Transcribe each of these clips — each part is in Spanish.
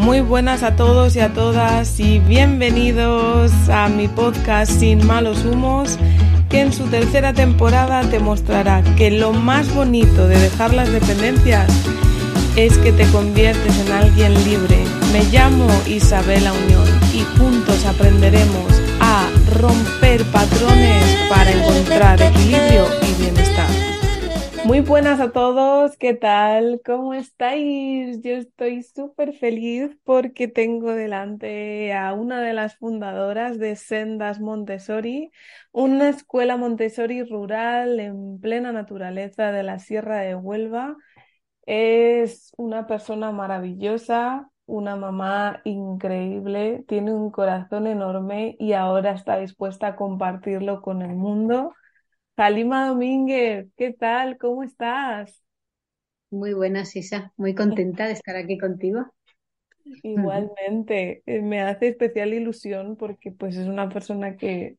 Muy buenas a todos y a todas y bienvenidos a mi podcast Sin malos humos, que en su tercera temporada te mostrará que lo más bonito de dejar las dependencias es que te conviertes en alguien libre. Me llamo Isabela Unión y juntos aprenderemos a romper patrones para encontrar equilibrio y bienestar. Muy buenas a todos, ¿qué tal? ¿Cómo estáis? Yo estoy súper feliz porque tengo delante a una de las fundadoras de Sendas Montessori, una escuela Montessori rural en plena naturaleza de la Sierra de Huelva. Es una persona maravillosa, una mamá increíble, tiene un corazón enorme y ahora está dispuesta a compartirlo con el mundo. Halima Domínguez, ¿qué tal? ¿Cómo estás? Muy buenas, Isa. Muy contenta de estar aquí contigo. Igualmente, eh, me hace especial ilusión porque pues es una persona que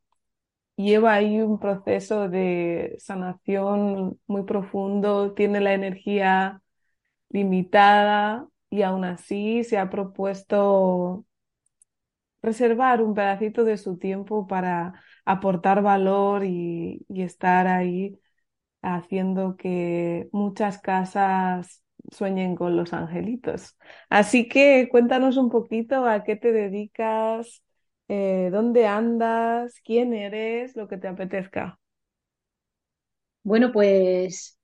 lleva ahí un proceso de sanación muy profundo, tiene la energía limitada y aún así se ha propuesto reservar un pedacito de su tiempo para aportar valor y, estar ahí haciendo que muchas casas sueñen con los angelitos. Así que cuéntanos un poquito a qué te dedicas, eh, dónde andas, quién eres, lo que te apetezca. Bueno, pues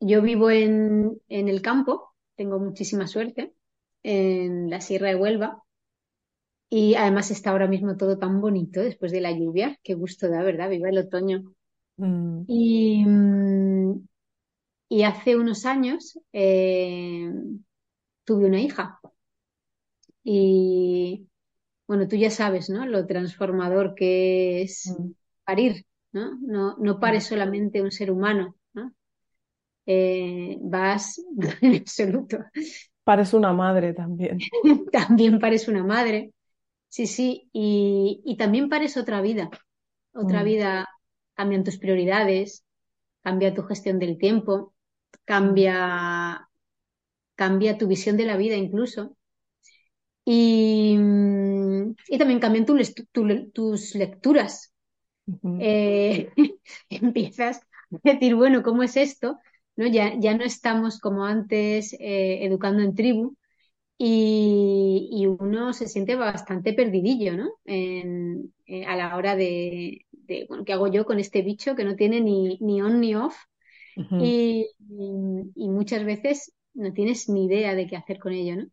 yo vivo en el campo, tengo muchísima suerte, en la Sierra de Huelva. Y además está ahora mismo todo tan bonito después de la lluvia. Qué gusto da, ¿verdad? Viva el otoño. Mm, Y, mm, y hace unos años eh, tuve una hija. Y bueno, tú ya sabes, ¿no? Lo transformador que es mm, parir, ¿no? No, no mm. pares solamente un ser humano, ¿no? Eh, vas en absoluto. Pares una madre también. También pares una madre. Sí, sí. Y, y también pares otra vida. Otra Mm, vida, cambian tus prioridades, cambia tu gestión del tiempo, cambia, cambia tu visión de la vida incluso. Y, y también cambian tu lest- tu- tus lecturas. Eh, empiezas a decir, bueno, ¿cómo es esto? ¿No? Ya, ya no estamos como antes eh, educando en tribu y, y uno se siente bastante perdidillo, ¿no? En- eh, a la hora de, de, bueno, ¿qué hago yo con este bicho que no tiene ni, ni on ni off? Y, y- y muchas veces no tienes ni idea de qué hacer con ello, ¿no?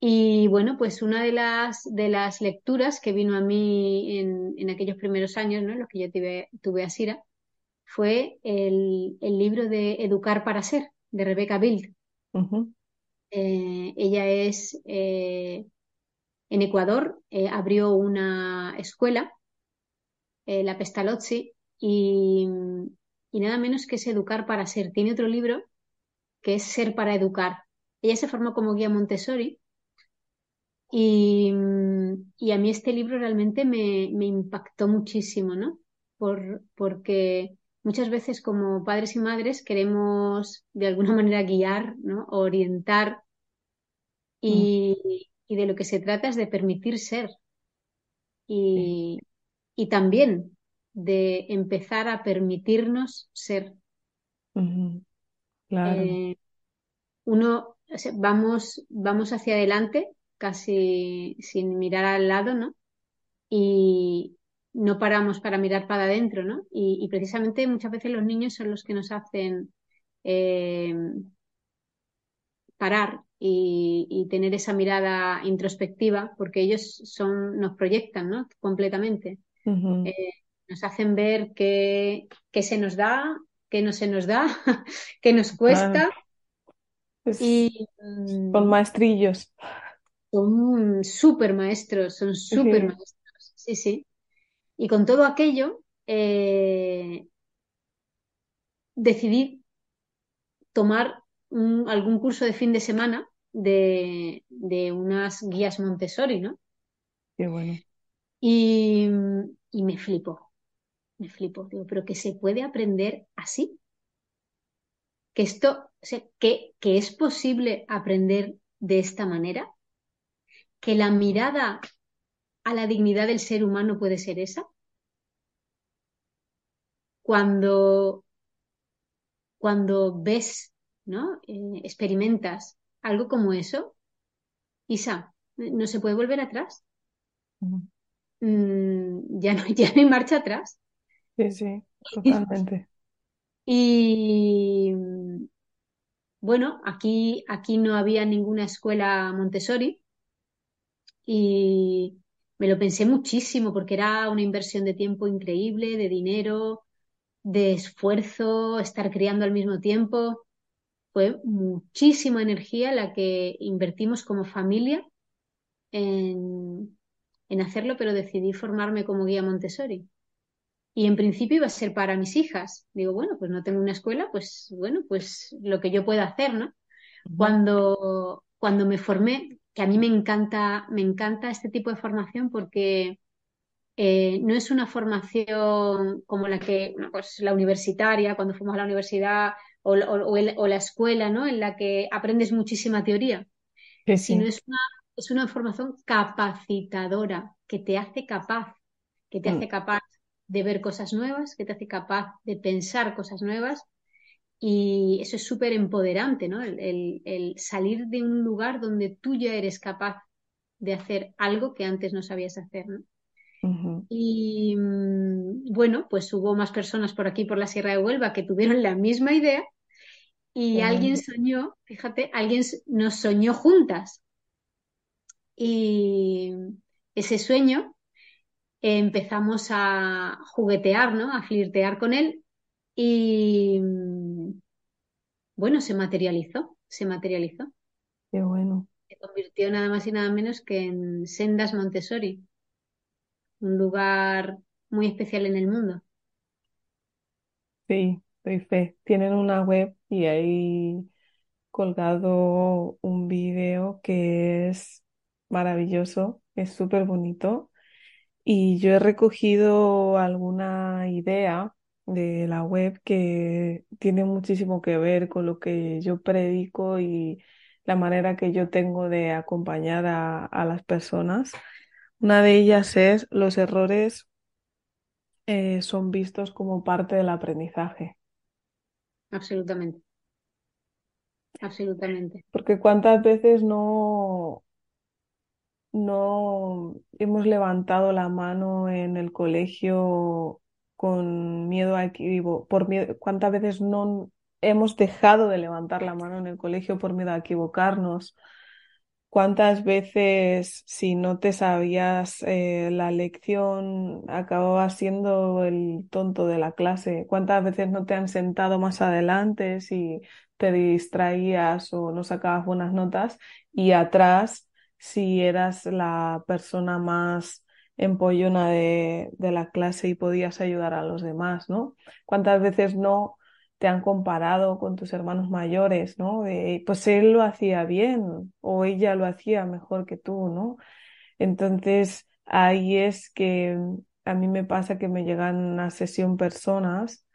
Y bueno, pues una de las, de las lecturas que vino a mí en, en aquellos primeros años, ¿no? En los que yo tuve, tuve a Sira, fue el, el libro de Educar para Ser, de Rebecca Bild. Eh, ella es eh, en Ecuador, eh, abrió una escuela, la Pestalozzi, y, y nada menos que es Educar para Ser. Tiene otro libro que es Ser para Educar. Ella se formó como guía Montessori y, y a mí este libro realmente me, me impactó muchísimo, ¿no? Por, porque muchas veces como padres y madres queremos de alguna manera guiar, ¿no? Orientar mm, y, y de lo que se trata es de permitir ser sí, y, y también de empezar a permitirnos ser. Claro. Eh, uno, vamos, vamos hacia adelante casi sin mirar al lado, ¿no? Y no paramos para mirar para adentro, ¿no? Y, y precisamente muchas veces los niños son los que nos hacen eh, parar y, y tener esa mirada introspectiva, porque ellos son, nos proyectan, ¿no? Completamente. Eh, nos hacen ver qué, qué se nos da, qué no se nos da, qué nos cuesta Es- y Son mm, maestrillos. son súper maestros, son súper Sí. maestros, sí, sí. Y con todo aquello, eh, decidí tomar un- algún curso de fin de semana de, de unas guías Montessori, ¿no? Qué bueno. Y, y me flipo, me flipo. Digo, pero que se puede aprender así, que esto, o sea, que, que es posible aprender de esta manera. que la mirada a la dignidad del ser humano puede ser esa? Cuando, cuando ves, ¿no? Eh, experimentas algo como eso, Isa, no se puede volver atrás. Mm, ya, no, ya no hay marcha atrás. Sí, sí, totalmente. Y bueno, aquí, aquí no había ninguna escuela Montessori y me lo pensé muchísimo porque era una inversión de tiempo increíble, de dinero, de esfuerzo, estar criando al mismo tiempo. Fue muchísima energía la que invertimos como familia en, en hacerlo, pero decidí formarme como guía Montessori. Y en principio iba a ser para mis hijas. Digo, bueno, pues no tengo una escuela, pues bueno, pues lo que yo pueda hacer, ¿no? Cuando, cuando me formé, que a mí me encanta, me encanta este tipo de formación porque eh, no es una formación como la que, pues la universitaria, cuando fuimos a la universidad o, la escuela, ¿no? En la que aprendes muchísima teoría, sino es una, es una formación capacitadora que te hace capaz, que te mm. hace capaz de ver cosas nuevas, que te hace capaz de pensar cosas nuevas. Y eso es súper empoderante, ¿no? El, salir de un lugar donde tú ya eres capaz de hacer algo que antes no sabías hacer, ¿no? Y mm, bueno, pues hubo más personas por aquí, por la Sierra de Huelva, que tuvieron la misma idea y alguien soñó, fíjate, alguien nos soñó juntas. Y ese sueño empezamos a juguetear, ¿no? A flirtear con él y bueno, se materializó, se materializó. Qué bueno. Se convirtió nada más y nada menos que en Sendas Montessori, un lugar muy especial en el mundo. Sí, doy fe. Tienen una web y ahí colgado un video que es maravilloso, es súper bonito y yo he recogido alguna idea de la web que tiene muchísimo que ver con lo que yo predico y la manera que yo tengo de acompañar a, las personas. Una de ellas es los errores eh, son vistos como parte del aprendizaje. Absolutamente. Absolutamente. Porque cuántas veces no, no hemos levantado la mano en el colegio con miedo a por miedo, cuántas veces no hemos dejado de levantar la mano en el colegio por miedo a equivocarnos. ¿Cuántas veces, si no te sabías eh, la lección, acababas siendo el tonto de la clase? ¿Cuántas veces no te han sentado más adelante si te distraías o no sacabas buenas notas y atrás si eras la persona más empollona de, la clase y podías ayudar a los demás, ¿no? ¿Cuántas veces no te han comparado con tus hermanos mayores, ¿no? pues él lo hacía bien o ella lo hacía mejor que tú, ¿no? Entonces ahí es que a mí me pasa que me llegan a sesión personas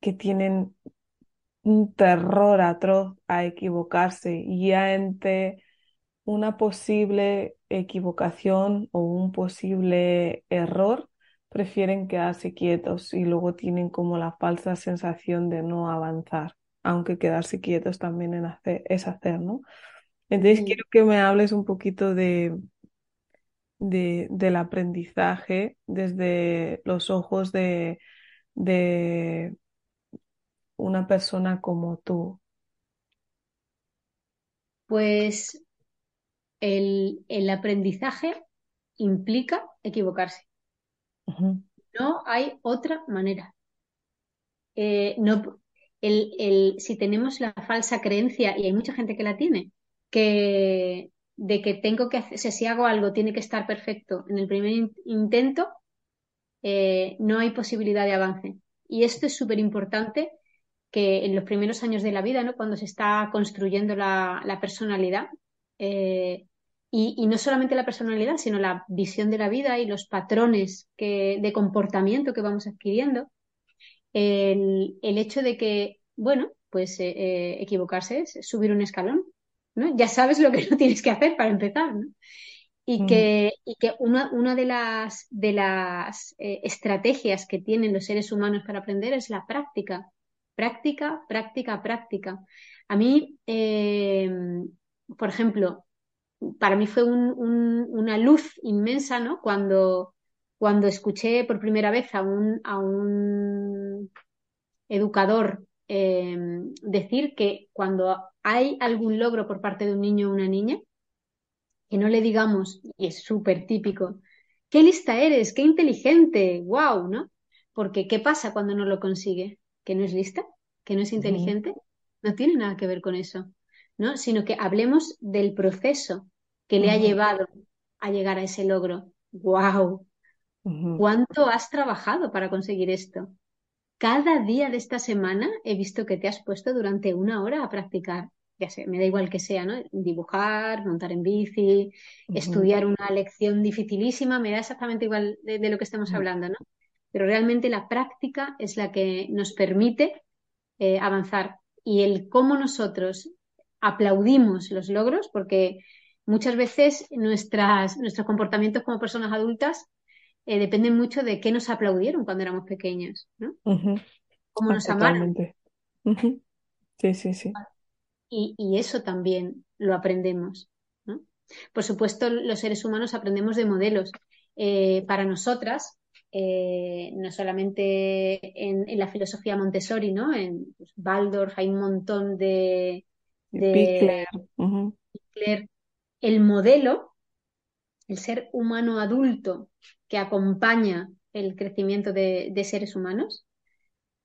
que tienen un terror atroz a equivocarse y ya entre una posible equivocación o un posible error, prefieren quedarse quietos y luego tienen como la falsa sensación de no avanzar, aunque quedarse quietos también en hacer, es hacer, ¿no? Entonces quiero que me hables un poquito de, de, del aprendizaje desde los ojos de, de una persona como tú. Pues el, aprendizaje implica equivocarse. No hay otra manera. Eh, no, el, si tenemos la falsa creencia, y hay mucha gente que la tiene, que de que tengo que hacer, si hago algo tiene que estar perfecto en el primer intento, eh, no hay posibilidad de avance. Y esto es súper importante que en los primeros años de la vida, ¿no? cuando se está construyendo la, la personalidad, eh, y, no solamente la personalidad, sino la visión de la vida y los patrones que, de comportamiento que vamos adquiriendo. El, hecho de que, bueno, pues eh, eh, equivocarse es subir un escalón, ¿no? Ya sabes lo que no tienes que hacer para empezar, ¿no? y que, y que una, una, de las, de las eh, estrategias que tienen los seres humanos para aprender es la práctica. Práctica, práctica, práctica. A mí, eh, por ejemplo, para mí fue una luz inmensa, ¿no? Cuando, cuando escuché por primera vez a un, a un educador eh, decir que cuando hay algún logro por parte de un niño o una niña, que no le digamos, y es súper típico, qué lista eres, qué inteligente, wow, ¿no? Porque ¿qué pasa cuando no lo consigue? ¿Que no es lista? ¿Que no es inteligente? No tiene nada que ver con eso, ¿no? Sino que hablemos del proceso que le ha llevado a llegar a ese logro. ¡Wow! ¿Cuánto has trabajado para conseguir esto? Cada día de esta semana he visto que te has puesto durante una hora a practicar, ya sé, me da igual que sea, ¿no? Dibujar, montar en bici, estudiar una lección dificilísima, me da exactamente igual de, lo que estamos hablando, ¿no? Pero realmente la práctica es la que nos permite eh, avanzar y el cómo nosotros aplaudimos los logros, porque muchas veces nuestras, nuestros comportamientos como personas adultas eh, dependen mucho de qué nos aplaudieron cuando éramos pequeños, ¿no? Cómo nos amaron. Sí, sí, sí. Y, eso también lo aprendemos, ¿no? Por supuesto, los seres humanos aprendemos de modelos. Eh, para nosotras, eh, no solamente en, la filosofía Montessori, ¿no? En pues, hay un montón de... de el modelo, el ser humano adulto que acompaña el crecimiento de, seres humanos,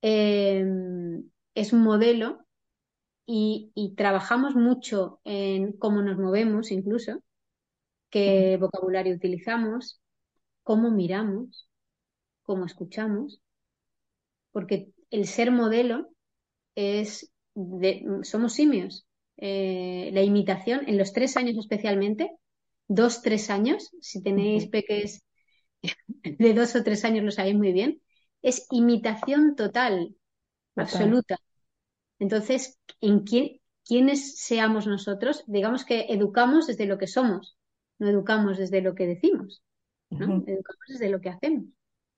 eh, es un modelo y, trabajamos mucho en cómo nos movemos incluso, qué vocabulario utilizamos, cómo miramos, cómo escuchamos, porque el ser modelo es, somos simios, eh, la imitación, en los tres años especialmente, dos, tres años, si tenéis peques de dos o tres años lo sabéis muy bien, es imitación total, absoluta. Entonces, ¿en quién, quiénes seamos nosotros? Digamos que educamos desde lo que somos, no educamos desde lo que decimos, Educamos desde lo que hacemos.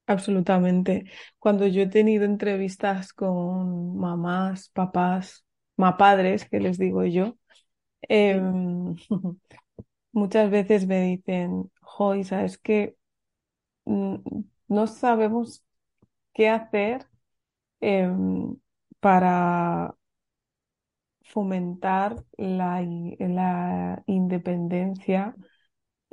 Absolutamente. Cuando yo he tenido entrevistas con mamás, papás, padres, que les digo yo, em, muchas veces me dicen, Joy, ¿sabes qué? Mm, no sabemos qué hacer em, para fomentar la, la independencia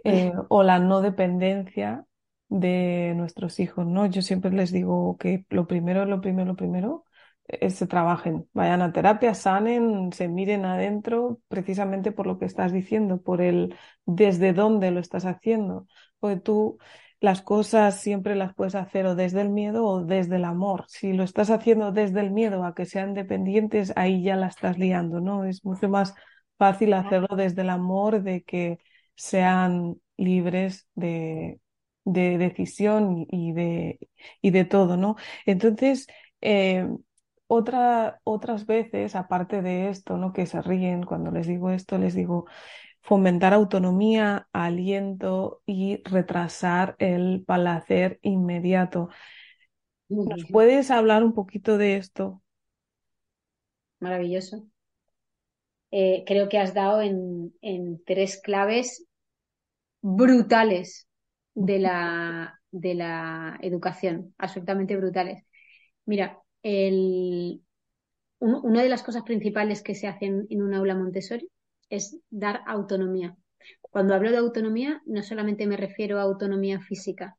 eh, o la no dependencia de nuestros hijos, ¿no? Yo siempre les digo que lo primero, lo primero, lo primero se trabajen, vayan a terapia, sanen, se miren adentro, precisamente por lo que estás diciendo, por el desde dónde lo estás haciendo. Porque tú las cosas siempre las puedes hacer o desde el miedo o desde el amor. Si lo estás haciendo desde el miedo a que sean dependientes, ahí ya la estás liando, ¿no? Es mucho más fácil hacerlo desde el amor de que sean libres de, de decisión y de, y de todo, ¿no? Entonces, eh, otra, otras veces, aparte de esto, ¿no? Que se ríen cuando les digo esto, les digo fomentar autonomía, aliento y retrasar el placer inmediato. ¿Nos puedes hablar un poquito de esto? Maravilloso. Eh, creo que has dado en, en, tres claves brutales de la, de la educación, absolutamente brutales. Mira, una de las cosas principales que se hacen en un aula Montessori es dar autonomía. Cuando hablo de autonomía, no solamente me refiero a autonomía física,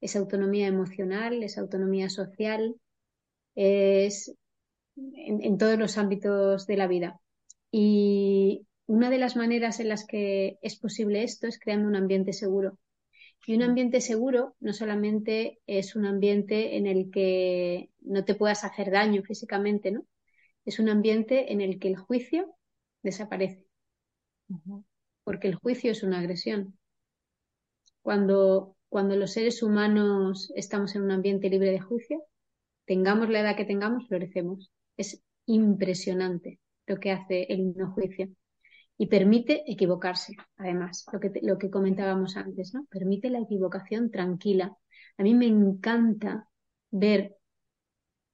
es autonomía emocional, es autonomía social, es en, todos los ámbitos de la vida. Y una de las maneras en las que es posible esto es creando un ambiente seguro. Y un ambiente seguro no solamente es un ambiente en el que no te puedas hacer daño físicamente, ¿no? Es un ambiente en el que el juicio desaparece. Porque el juicio es una agresión. Cuando, cuando los seres humanos estamos en un ambiente libre de juicio, tengamos la edad que tengamos, florecemos. Es impresionante lo que hace el no juicio. Y permite equivocarse, además, lo que, lo que comentábamos antes, ¿no? Permite la equivocación tranquila. A mí me encanta ver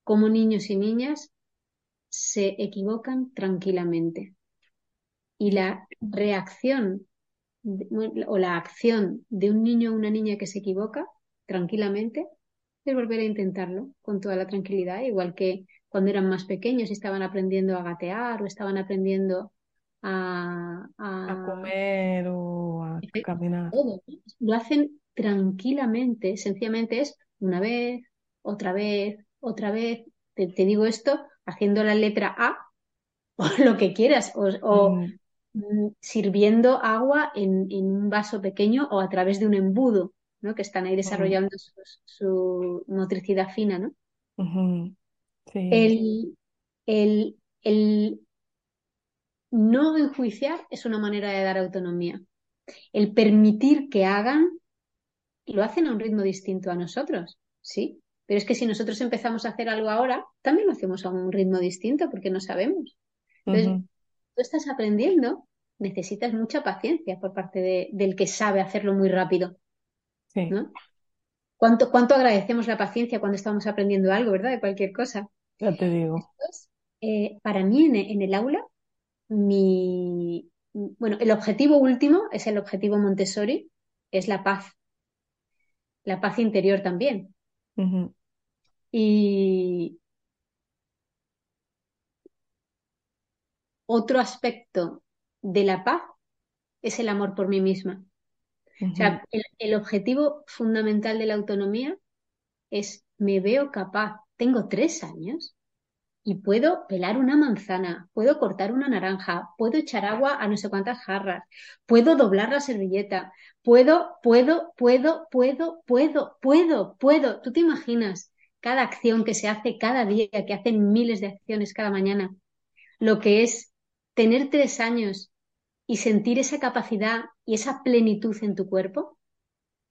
cómo niños y niñas se equivocan tranquilamente. Y la reacción o la acción de un niño o una niña que se equivoca tranquilamente es volver a intentarlo con toda la tranquilidad, igual que cuando eran más pequeños y estaban aprendiendo a gatear o estaban aprendiendo a, comer o a caminar. Lo hacen tranquilamente, sencillamente es una vez, otra vez, otra vez. Te, digo esto haciendo la letra A o lo que quieras, o, mm. Mm, sirviendo agua en, un vaso pequeño o a través de un embudo, ¿no? Que están ahí desarrollando su, motricidad fina, ¿no? el, el, el no enjuiciar es una manera de dar autonomía. El permitir que hagan, lo hacen a un ritmo distinto a nosotros, ¿sí? Pero es que si nosotros empezamos a hacer algo ahora, también lo hacemos a un ritmo distinto porque no sabemos. Entonces, tú estás aprendiendo, necesitas mucha paciencia por parte del que sabe hacerlo muy rápido. ¿no? ¿Cuánto, ¿Cuánto agradecemos la paciencia cuando estamos aprendiendo algo, verdad? De cualquier cosa. Ya te digo. Eh, para mí en, el aula, mi, bueno, el objetivo último es el objetivo Montessori, es la paz. La paz interior también. Y, otro aspecto de la paz es el amor por mí misma. O sea, el, objetivo fundamental de la autonomía es me veo capaz, tengo tres años y puedo pelar una manzana, puedo cortar una naranja, puedo echar agua a no sé cuántas jarras, puedo doblar la servilleta, puedo, puedo, puedo, puedo, puedo, puedo, puedo. ¿Tú te imaginas cada acción que se hace cada día, que hacen miles de acciones cada mañana? Lo que es tener tres años y sentir esa capacidad y esa plenitud en tu cuerpo,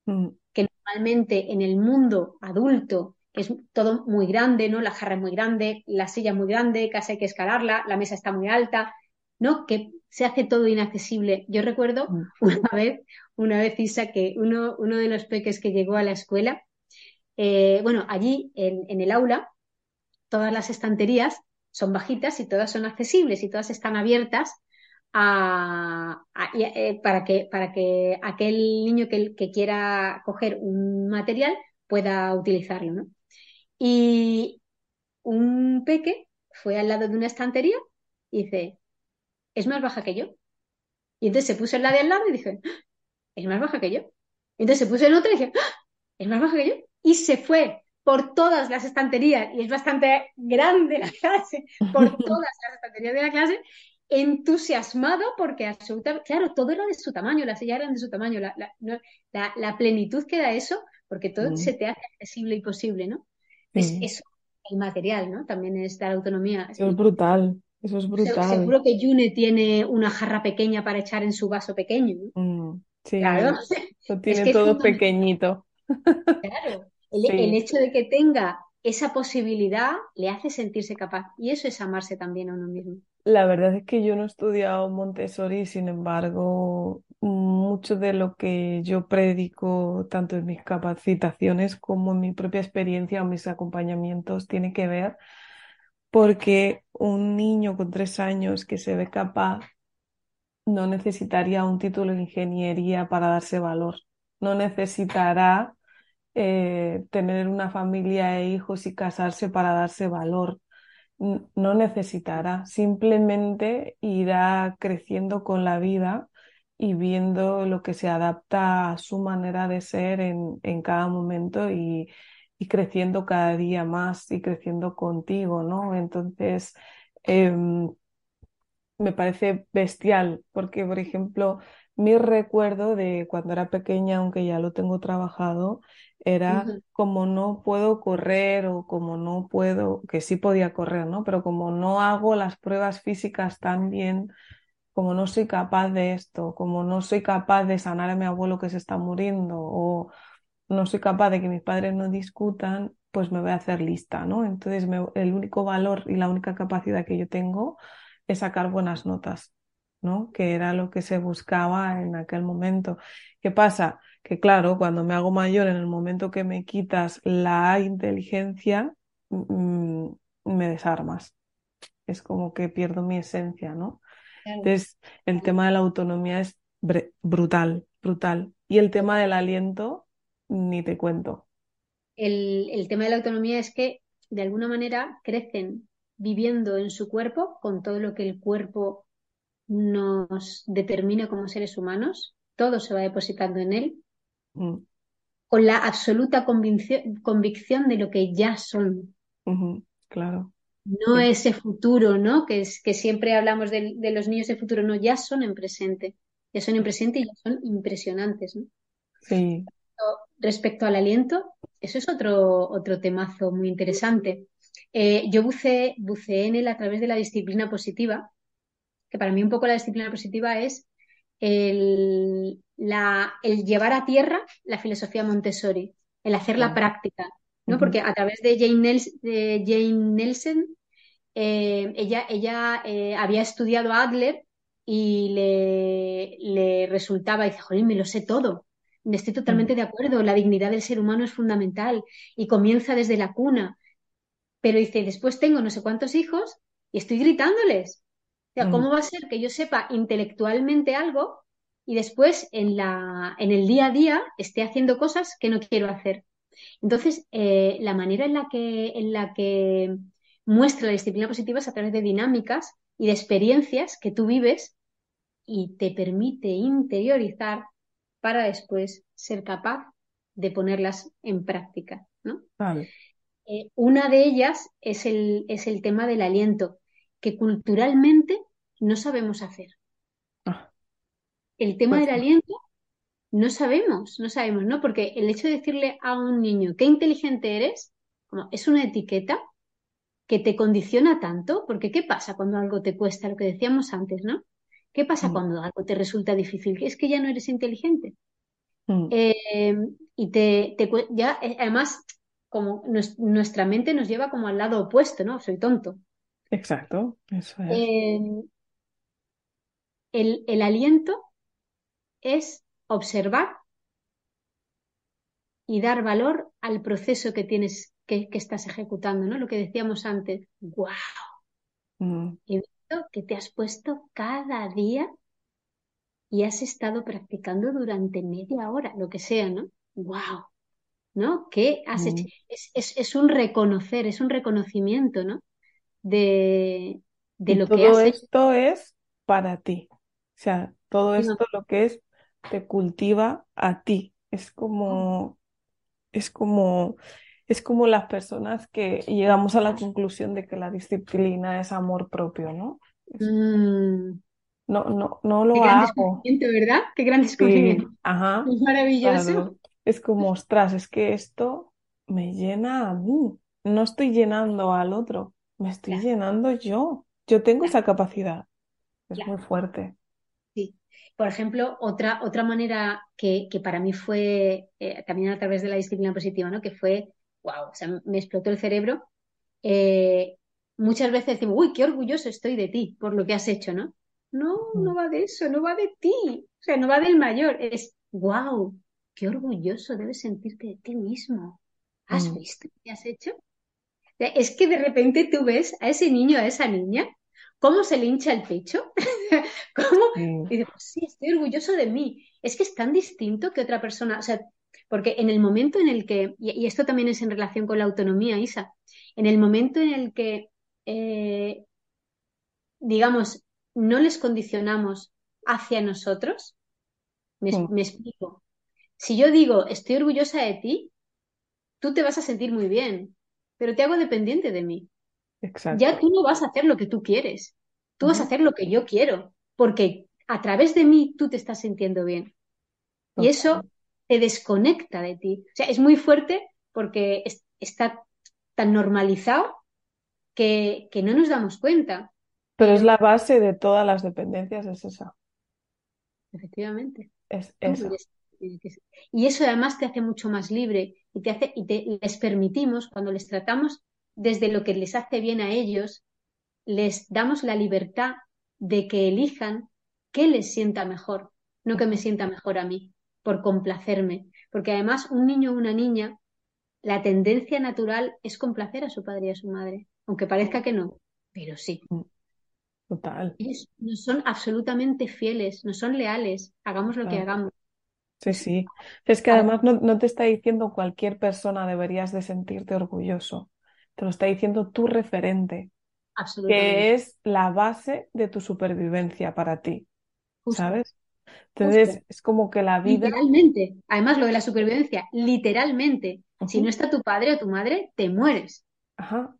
mm. que normalmente en el mundo adulto es todo muy grande, ¿no? La jarra es muy grande, la silla es muy grande, casi hay que escalarla, la mesa está muy alta, ¿no? Que se hace todo inaccesible. Yo recuerdo mm. una vez, una vez, Isa, que uno, uno de los peques que llegó a la escuela, eh, bueno, allí en, en el aula, todas las estanterías son bajitas y todas son accesibles y todas están abiertas eh, para, que, para que aquel niño que, quiera coger un material pueda utilizarlo. ¿no? Y un peque fue al lado de una estantería y dice, es más baja que yo. Y entonces se puso en la de al lado y dije, ¡Ah! es más baja que yo. Y entonces se puso en otra y dije, ¡Ah! es más baja que yo. Y se fue por todas las estanterías, y es bastante grande la clase, por todas las estanterías de la clase, entusiasmado porque absolutamente, claro, todo era de su tamaño, las sillas eran de su tamaño, la, la, plenitud que da eso, porque todo mm. se te hace accesible y posible, ¿no? Es eso, el material, ¿no? También es dar autonomía. Eso es brutal, eso es brutal. Seguro que June tiene una jarra pequeña para echar en su vaso pequeño, ¿no? Mm, sí, claro. Lo tiene todo pequeñito. Claro, el, hecho de que tenga esa posibilidad le hace sentirse capaz y eso es amarse también a uno mismo. La verdad es que yo no he estudiado Montessori, sin embargo, mucho de lo que yo predico, tanto en mis capacitaciones como en mi propia experiencia o mis acompañamientos, tiene que ver porque un niño con tres años que se ve capaz no necesitaría un título de ingeniería para darse valor, no necesitará eh, tener una familia e hijos y casarse para darse valor. No necesitará, simplemente irá creciendo con la vida y viendo lo que se adapta a su manera de ser en, en cada momento y, y, creciendo cada día más y creciendo contigo, ¿no? Entonces, em, me parece bestial porque, por ejemplo, mi recuerdo de cuando era pequeña, aunque ya lo tengo trabajado, era como no puedo correr o como no puedo, que sí podía correr, ¿no? Pero como no hago las pruebas físicas tan bien, como no soy capaz de esto, como no soy capaz de sanar a mi abuelo que se está muriendo o no soy capaz de que mis padres no discutan, pues me voy a hacer lista, ¿no? Entonces el único valor y la única capacidad que yo tengo es sacar buenas notas. ¿No? Que era lo que se buscaba en aquel momento. ¿Qué pasa? Que claro, cuando me hago mayor, en el momento que me quitas la inteligencia, mm, me desarmas. Es como que pierdo mi esencia, ¿no? Entonces, el tema de la autonomía es brutal, brutal. Y el tema del aliento, ni te cuento. El, el tema de la autonomía es que de alguna manera crecen viviendo en su cuerpo con todo lo que el cuerpo nos determina como seres humanos, todo se va depositando en él, mm. con la absoluta convicción, de lo que ya son. Claro. No ese futuro, ¿no? Que, es, que siempre hablamos de, los niños de futuro, no, ya son en presente, ya son en presente y ya son impresionantes, ¿no? Sí. Respecto al aliento, eso es otro, otro temazo muy interesante. Eh, yo buceé, buceé en él a través de la disciplina positiva, que para mí un poco la disciplina positiva es el, llevar a tierra la filosofía Montessori, el hacer la práctica, ¿no? Porque a través de Jane, de Jane Nelson, eh, ella, ella eh, había estudiado a Adler y le, le resultaba, dice, jolín, me lo sé todo. Estoy totalmente de acuerdo, la dignidad del ser humano es fundamental y comienza desde la cuna. Pero dice, después tengo no sé cuántos hijos y estoy gritándoles. O ¿cómo va a ser que yo sepa intelectualmente algo y después en, la, en el día a día esté haciendo cosas que no quiero hacer? Entonces, eh, la manera en la, que, en la que muestra la disciplina positiva es a través de dinámicas y de experiencias que tú vives y te permite interiorizar para después ser capaz de ponerlas en práctica. ¿no? Eh, una de ellas es el, es el tema del aliento que culturalmente no sabemos hacer. Ah. El tema pues del aliento no sabemos, no sabemos, ¿no? Porque el hecho de decirle a un niño qué inteligente eres, como es una etiqueta que te condiciona tanto, porque ¿qué pasa cuando algo te cuesta? Lo que decíamos antes, ¿no? ¿Qué pasa mm. cuando algo te resulta difícil? Es que ya no eres inteligente. Mm. Eh, y te, ya, eh, además, como nuestra mente nos lleva como al lado opuesto, ¿no? Soy tonto. Exacto, eso es. Em, el, aliento es observar y dar valor al proceso que tienes, que, estás ejecutando, ¿no? Lo que decíamos antes, wow. Mm. He visto que te has puesto cada día y has estado practicando durante media hora, lo que sea, ¿no? ¡Wow! ¿No? ¿Qué has hecho? Mm. Es, es, un reconocer, es un reconocimiento, ¿no? De, lo que Todo esto es para ti. O sea, todo esto lo que es te cultiva a ti. Es como, es como, es como las personas que llegamos a la conclusión de que la disciplina es amor propio, ¿no? Mm. No, no, no lo Qué gran descubrimiento, ¿verdad? Qué gran descubrimiento. ajá. Es maravilloso. Es como, ostras, es que esto me llena a mí. No estoy llenando al otro me estoy llenando yo. Yo tengo esa capacidad. Es muy fuerte. Sí. Por ejemplo, otra, otra manera que, para mí fue eh, también a través de la disciplina positiva, ¿no? Que fue, wow, o sea, me explotó el cerebro. Eh, muchas veces decimos, uy, qué orgulloso estoy de ti por lo que has hecho, ¿no? No, no va de eso, no va de ti. O sea, no va del mayor. Es, wow, qué orgulloso debes sentirte de ti mismo. ¿Has mm. visto qué has hecho? Es que de repente tú ves a ese niño, a esa niña, cómo se le hincha el pecho, cómo... Y digo, sí, estoy orgulloso de mí. Es que es tan distinto que otra persona, o sea, porque en el momento en el que, y, esto también es en relación con la autonomía, Isa, en el momento en el que, eh, digamos, no les condicionamos hacia nosotros, me, me explico. Si yo digo, estoy orgullosa de ti, tú te vas a sentir muy bien, pero te hago dependiente de mí. Ya tú no vas a hacer lo que tú quieres, tú vas a hacer lo que yo quiero, porque a través de mí tú te estás sintiendo bien. Y eso te desconecta de ti. O sea, es muy fuerte porque está tan normalizado que, no nos damos cuenta. Pero es la base de todas las dependencias, es esa. Efectivamente. Es eso. Y eso además te hace mucho más libre y, te hace, y les permitimos, cuando les tratamos desde lo que les hace bien a ellos, les damos la libertad de que elijan que les sienta mejor, no que me sienta mejor a mí, por complacerme. Porque además un niño o una niña, la tendencia natural es complacer a su padre y a su madre, aunque parezca que no, pero sí. Mm. Total. Ellos no son absolutamente fieles, no son leales, hagamos lo que hagamos. Sí, sí. Es que además no, no, te está diciendo cualquier persona deberías de sentirte orgulloso. Te lo está diciendo tu referente, que es la base de tu supervivencia para ti. ¿Sabes? Entonces es como que la vida. Literalmente. Además, lo de la supervivencia, literalmente. Si no está tu padre o tu madre, te mueres. Ajá.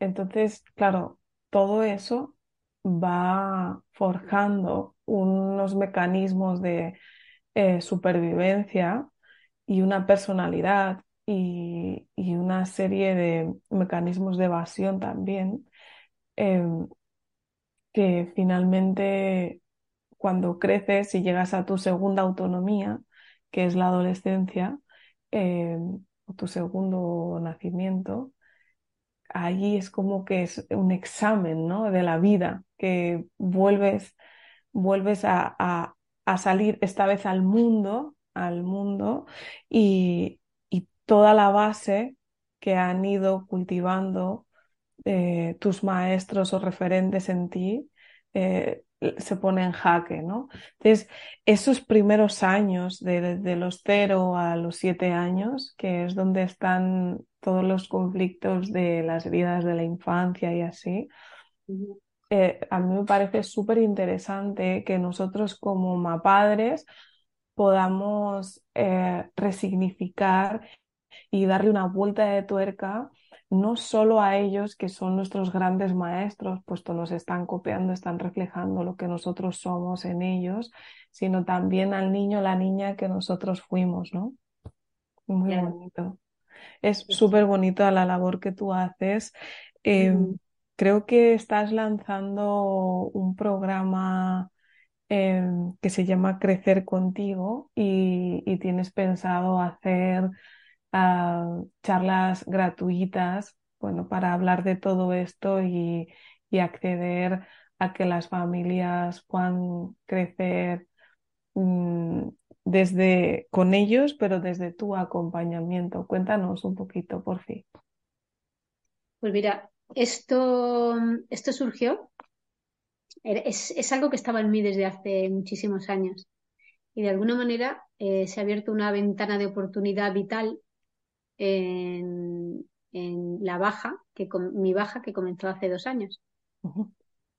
Entonces, claro, todo eso va forjando unos mecanismos de eh, supervivencia y una personalidad y, una serie de mecanismos de evasión también, em, que finalmente cuando creces y llegas a tu segunda autonomía, que es la adolescencia, em, o tu segundo nacimiento, ahí es como que es un examen ¿no? de la vida, que vuelves, vuelves a, salir esta vez al mundo, al mundo, y, toda la base que han ido cultivando eh, tus maestros o referentes en ti eh, se pone en jaque, ¿no? Entonces, esos primeros años, de, los cero a los siete años, que es donde están todos los conflictos de las vidas de la infancia y así, eh, a mí me parece súper interesante que nosotros como padres podamos eh, resignificar y darle una vuelta de tuerca no solo a ellos que son nuestros grandes maestros, puesto nos están copiando, están reflejando lo que nosotros somos en ellos, sino también al niño, la niña que nosotros fuimos, ¿no? Muy bonito. Es súper bonita la labor que tú haces. Em, creo que estás lanzando un programa em, que se llama Crecer contigo y, tienes pensado hacer charlas gratuitas, bueno, para hablar de todo esto y, acceder a que las familias puedan crecer mm, desde con ellos, pero desde tu acompañamiento. Cuéntanos un poquito, por fin. Pues mira, esto, esto surgió, es, es, algo que estaba en mí desde hace muchísimos años y de alguna manera eh, se ha abierto una ventana de oportunidad vital en, la baja, que mi baja que comenzó hace dos años.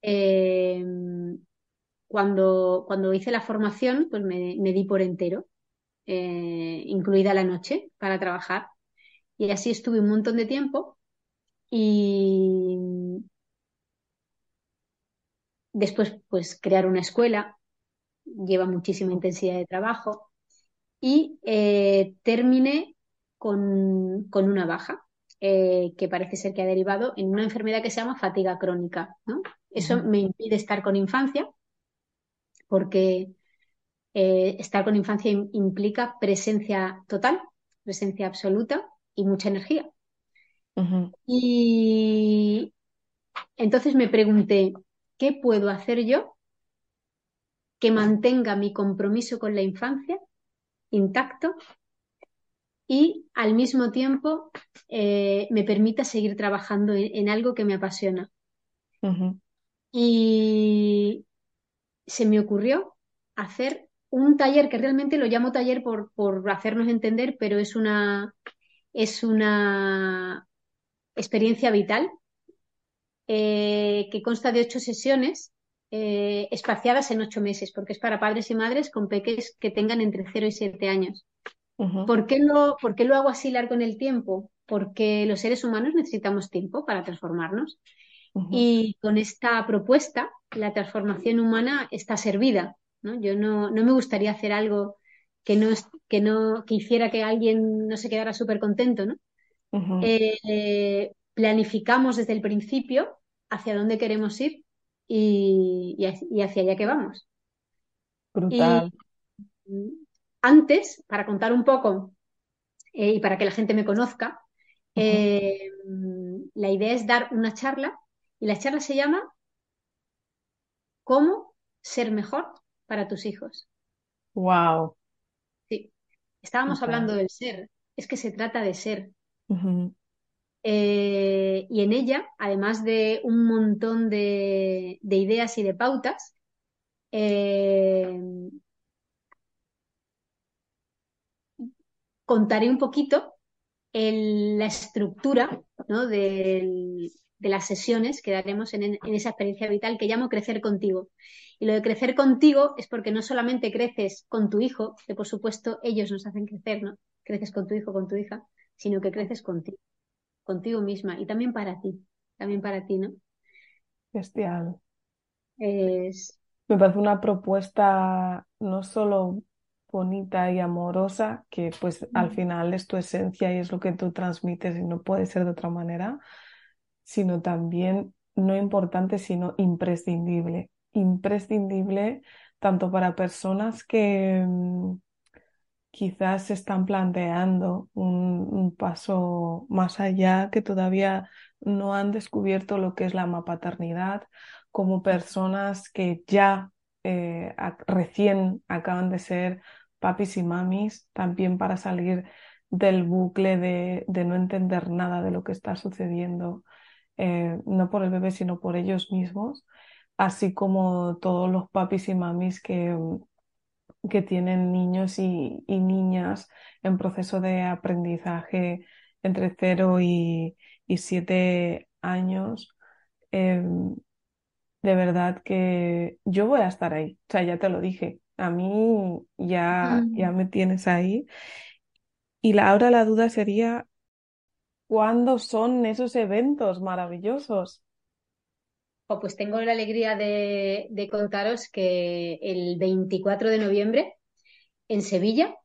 Em, cuando, cuando hice la formación, pues me, di por entero, eh, incluida la noche, para trabajar. Y así estuve un montón de tiempo y después, pues crear una escuela lleva muchísima intensidad de trabajo y eh, terminé con, una baja eh, que parece ser que ha derivado en una enfermedad que se llama fatiga crónica. Eso me impide estar con infancia porque eh, estar con infancia implica presencia total, presencia absoluta y mucha energía. Y entonces me pregunté, ¿qué puedo hacer yo que mantenga mi compromiso con la infancia intacto y al mismo tiempo eh, me permita seguir trabajando en, algo que me apasiona. Y se me ocurrió hacer un taller que realmente lo llamo taller por, hacernos entender, pero es una, es una experiencia vital eh, que consta de ocho sesiones eh, espaciadas en ocho meses, porque es para padres y madres con peques que tengan entre 0 y 7 años. ¿Por, qué lo, ¿Por lo hago así largo en el tiempo? Porque los seres humanos necesitamos tiempo para transformarnos. Y con esta propuesta, la transformación humana está servida. ¿no? Yo no, me gustaría hacer algo que no, que no que hiciera que alguien no se quedara súper contento. ¿no? Eh, planificamos desde el principio hacia dónde queremos ir y, hacia allá que vamos. Brutal. Antes, para contar un poco eh, y para que la gente me conozca, eh, la idea es dar una charla y la charla se llama ¿Cómo ser mejor para tus hijos. Wow. Sí, estábamos hablando del ser, es que se trata de ser. Eh, y en ella, además de un montón de, ideas y de pautas, eh, contaré un poquito la estructura de las sesiones que daremos en, esa experiencia vital que llamo crecer contigo. Y lo de crecer contigo es porque no solamente creces con tu hijo, que por supuesto ellos nos hacen crecer, ¿no? Creces con tu hijo, con tu hija, sino que creces contigo, contigo misma y también para ti, también para ti, ¿no? Bestial. Es... Me parece una propuesta no solo bonita y amorosa, que pues al final es tu esencia y es lo que tú transmites y no puede ser de otra manera, sino también no importante, sino imprescindible. Imprescindible tanto para personas que mm, quizás se están planteando un, paso más allá, que todavía no han descubierto lo que es la paternidad, como personas que ya eh, recién acaban de ser papis y mamis, también para salir del bucle de, no entender nada de lo que está sucediendo, eh, no por el bebé, sino por ellos mismos, así como todos los papis y mamis que, que tienen niños y, niñas en proceso de aprendizaje entre 0 y, y 7 años. Em, de verdad que yo voy a estar ahí, o sea, ya te lo dije, a mí ya, ya me tienes ahí. Y la, ahora la duda sería, ¿cuándo son esos eventos maravillosos? Oh, pues tengo la alegría de, contaros que el 24 de noviembre en Sevilla,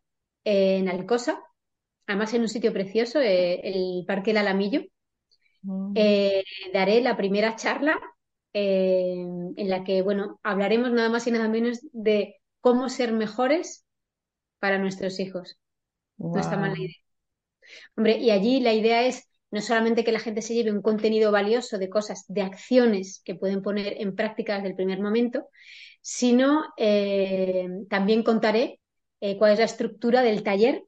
en Alcosa, además en un sitio precioso, eh, el Parque El Alamillo, mm. eh, daré la primera charla eh, en la que, bueno, hablaremos nada más y nada menos de cómo ser mejores para nuestros hijos. No está mal la idea. Hombre, y allí la idea es no solamente que la gente se lleve un contenido valioso de cosas, de acciones que pueden poner en práctica desde el primer momento, sino eh, también contaré eh, cuál es la estructura del taller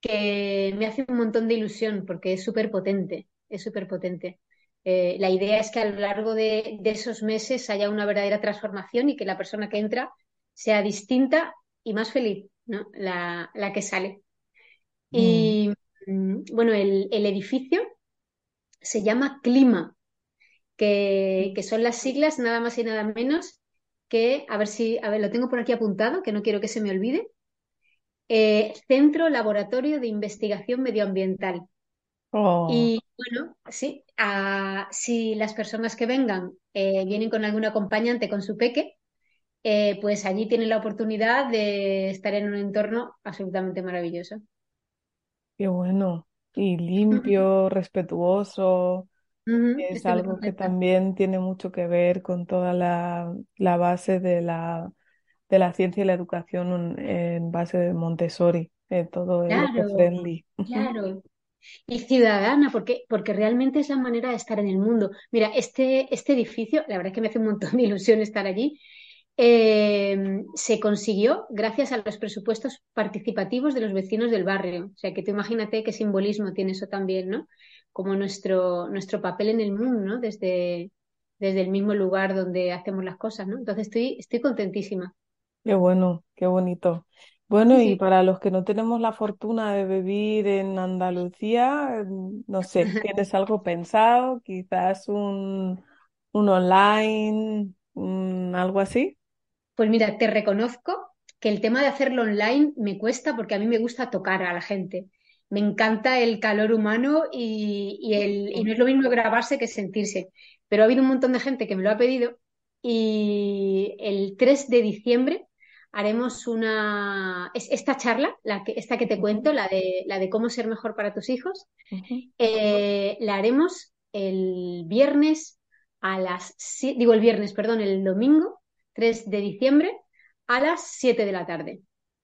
que me hace un montón de ilusión porque es súper potente, es súper potente. Eh, la idea es que a lo largo de, esos meses haya una verdadera transformación y que la persona que entra sea distinta y más feliz, ¿no? La, que sale. Mm, bueno, el, edificio se llama Clima, que, son las siglas nada más y nada menos que, a ver si, a ver, lo tengo por aquí apuntado, que no quiero que se me olvide. Eh, Centro Laboratorio de Investigación Medioambiental. Oh. Y bueno, sí, si las personas que vengan eh, vienen con algún acompañante con su peque, eh, pues allí tienen la oportunidad de estar en un entorno absolutamente maravilloso. Qué bueno. Y limpio, respetuoso. es algo que también tiene mucho que ver con toda la, base de la, de la ciencia y la educación en base de Montessori, eh, todo el claro, friendly. Claro. Y ciudadana, porque, porque realmente es la manera de estar en el mundo. Mira, este, este edificio, la verdad es que me hace un montón de ilusión estar allí, eh, se consiguió gracias a los presupuestos participativos de los vecinos del barrio. O sea, que tú imagínate qué simbolismo tiene eso también, ¿no? Como nuestro, nuestro papel en el mundo, ¿no? Desde, desde el mismo lugar donde hacemos las cosas, ¿no? Entonces estoy, estoy contentísima. Qué bueno, qué bonito. Bueno, y para los que no tenemos la fortuna de vivir en Andalucía, no sé, ¿tienes algo pensado? Quizás un, un online, algo así. Pues mira, te reconozco que el tema de hacerlo online me cuesta porque a mí me gusta tocar a la gente. Me encanta el calor humano y, el, y no es lo mismo grabarse que sentirse. Pero ha habido un montón de gente que me lo ha pedido y el 3 de diciembre haremos una esta charla, la que, esta que te cuento, la de, la de cómo ser mejor para tus hijos, eh, la haremos el viernes a las digo el viernes, perdón, el domingo 3 de diciembre a las 7 de la tarde.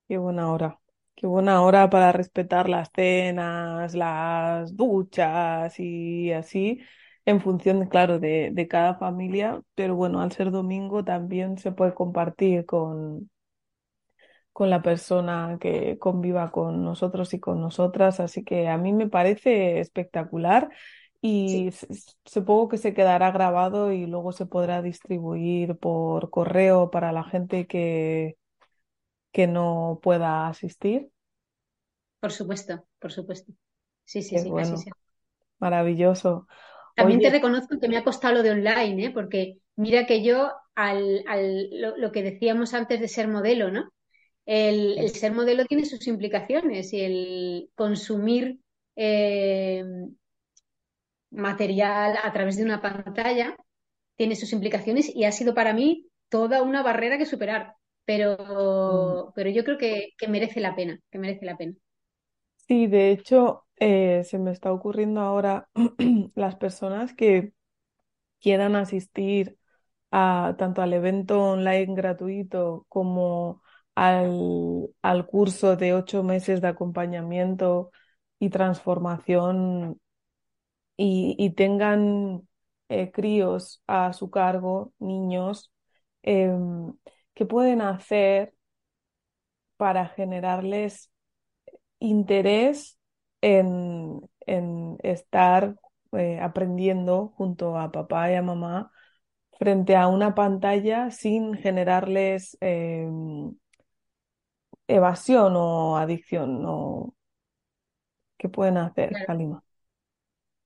Qué buena hora. Qué buena hora para respetar las cenas, las duchas y así. en función, claro, de, de cada familia, pero bueno, al ser domingo también se puede compartir con, con la persona que conviva con nosotros y con nosotras, así que a mí me parece espectacular y Sí, supongo que se quedará grabado y luego se podrá distribuir por correo para la gente que, que no pueda asistir. por supuesto, por supuesto. Sí, sí, Qué sí, así bueno, sea. maravilloso. También te reconozco que me ha costado lo de online, ¿eh? Porque mira que yo, al, al- lo, lo que decíamos antes de ser modelo, ¿no? El, el ser modelo tiene sus implicaciones y el consumir eh, material a través de una pantalla tiene sus implicaciones y ha sido para mí toda una barrera que superar. mm, Pero, pero yo creo que, que merece la pena, que merece la pena. sí, de hecho, eh, se me está ocurriendo ahora las personas que quieran asistir a, tanto al evento online gratuito como al, al curso de ocho meses de acompañamiento y transformación y, y tengan eh, críos a su cargo, niños, em, ¿qué pueden hacer para generarles interés en, en estar eh, aprendiendo junto a papá y a mamá frente a una pantalla sin generarles eh, evasión o adicción, ¿no? ¿Qué pueden hacer, Claro.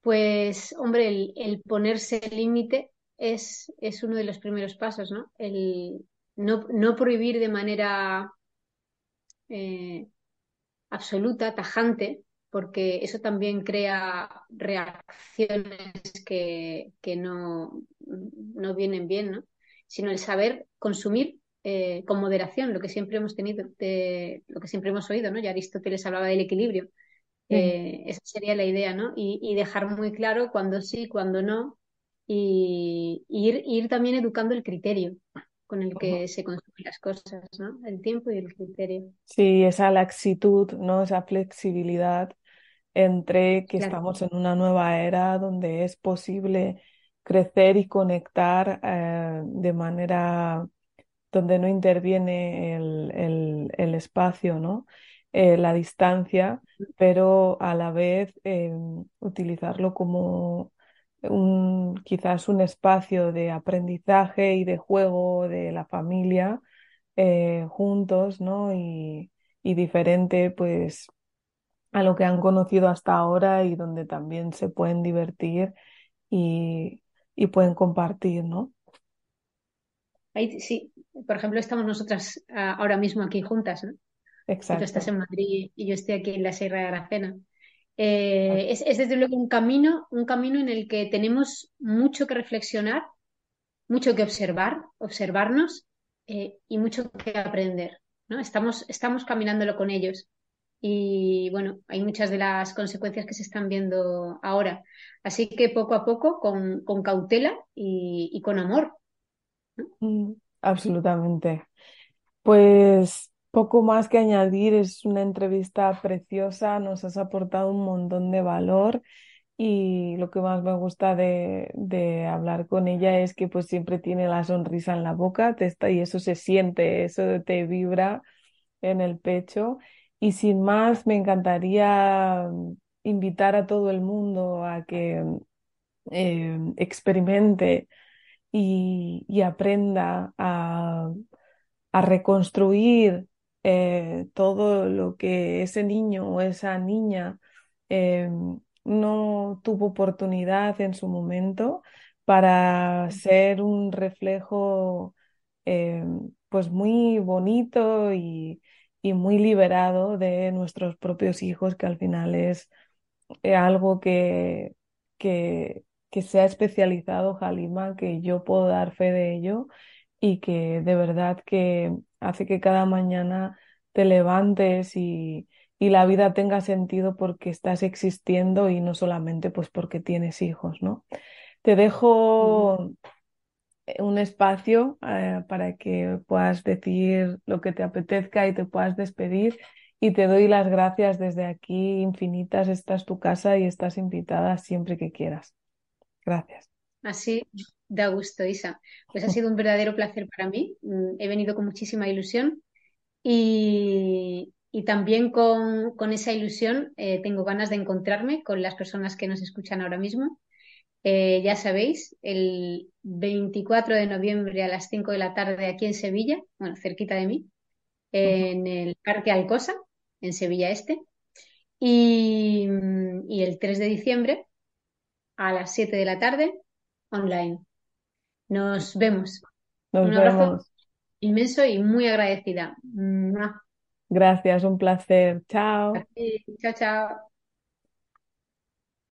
Pues, hombre, el, el ponerse límite es, es uno de los primeros pasos, ¿no? El no, prohibir de manera eh, absoluta, tajante, porque eso también crea reacciones que, que no, no vienen bien, ¿no? Sino el saber consumir eh, con moderación, lo que siempre hemos tenido, lo que siempre hemos oído, ¿no? Ya Aristóteles hablaba del equilibrio. Eh, esa sería la idea, ¿no? Y, y dejar muy claro cuándo sí, cuándo no, y, y ir, ir también educando el criterio con el que se consumen las cosas, ¿no? El tiempo y el criterio. Sí, esa laxitud, ¿no? Esa flexibilidad entre que Claro. estamos en una nueva era donde es posible crecer y conectar eh, de manera donde no interviene el, el- el espacio, ¿no? Eh, la distancia, pero a la vez eh, utilizarlo como un, quizás un espacio de aprendizaje y de juego de la familia eh, juntos, ¿no? Y, y diferente, pues, a lo que han conocido hasta ahora y donde también se pueden divertir y, y pueden compartir, ¿no? Ahí sí, por ejemplo, estamos nosotras ah, ahora mismo aquí juntas, ¿no? Tú estás en Madrid y yo estoy aquí en la Sierra de Aracena. Eh, es, es desde luego un camino, un camino en el que tenemos mucho que reflexionar, mucho que observar, observarnos eh, y mucho que aprender, ¿no? Estamos, estamos caminándolo con ellos. Y bueno, hay muchas de las consecuencias que se están viendo ahora. Así que poco a poco, con, con cautela y, y con amor, ¿no? Mm, absolutamente. Pues poco más que añadir, es una entrevista preciosa, nos has aportado un montón de valor y lo que más me gusta de, hablar con ella es que pues siempre tiene la sonrisa en la boca te está, y eso se siente, eso te vibra en el pecho. Y sin más, me encantaría mm, invitar a todo el mundo a que eh, experimente y, aprenda a reconstruir eh, todo lo que ese niño o esa niña eh, no tuvo oportunidad en su momento para ser un reflejo eh, pues muy bonito y, y muy liberado de nuestros propios hijos, que al final es algo que, que, que se ha especializado Halima, que yo puedo dar fe de ello y que de verdad que hace que cada mañana te levantes y, y la vida tenga sentido porque estás existiendo y no solamente pues porque tienes hijos, ¿no? Te dejo un espacio eh, para que puedas decir lo que te apetezca y te puedas despedir. Y te doy las gracias desde aquí infinitas. Esta es tu casa y estás invitada siempre que quieras. Gracias. Así da gusto, Isa. Pues ha sido un verdadero placer para mí. Mm, he venido con muchísima ilusión y, también con, esa ilusión eh, tengo ganas de encontrarme con las personas que nos escuchan ahora mismo. Eh, ya sabéis, el 24 de noviembre a las 5 de la tarde aquí en Sevilla, bueno, cerquita de mí, en el Parque Alcosa, en Sevilla Este. Y, y el 3 de diciembre a las 7 de la tarde online. Nos vemos. un abrazo inmenso y muy agradecida. Gracias, un placer. Chao. Chao, chao.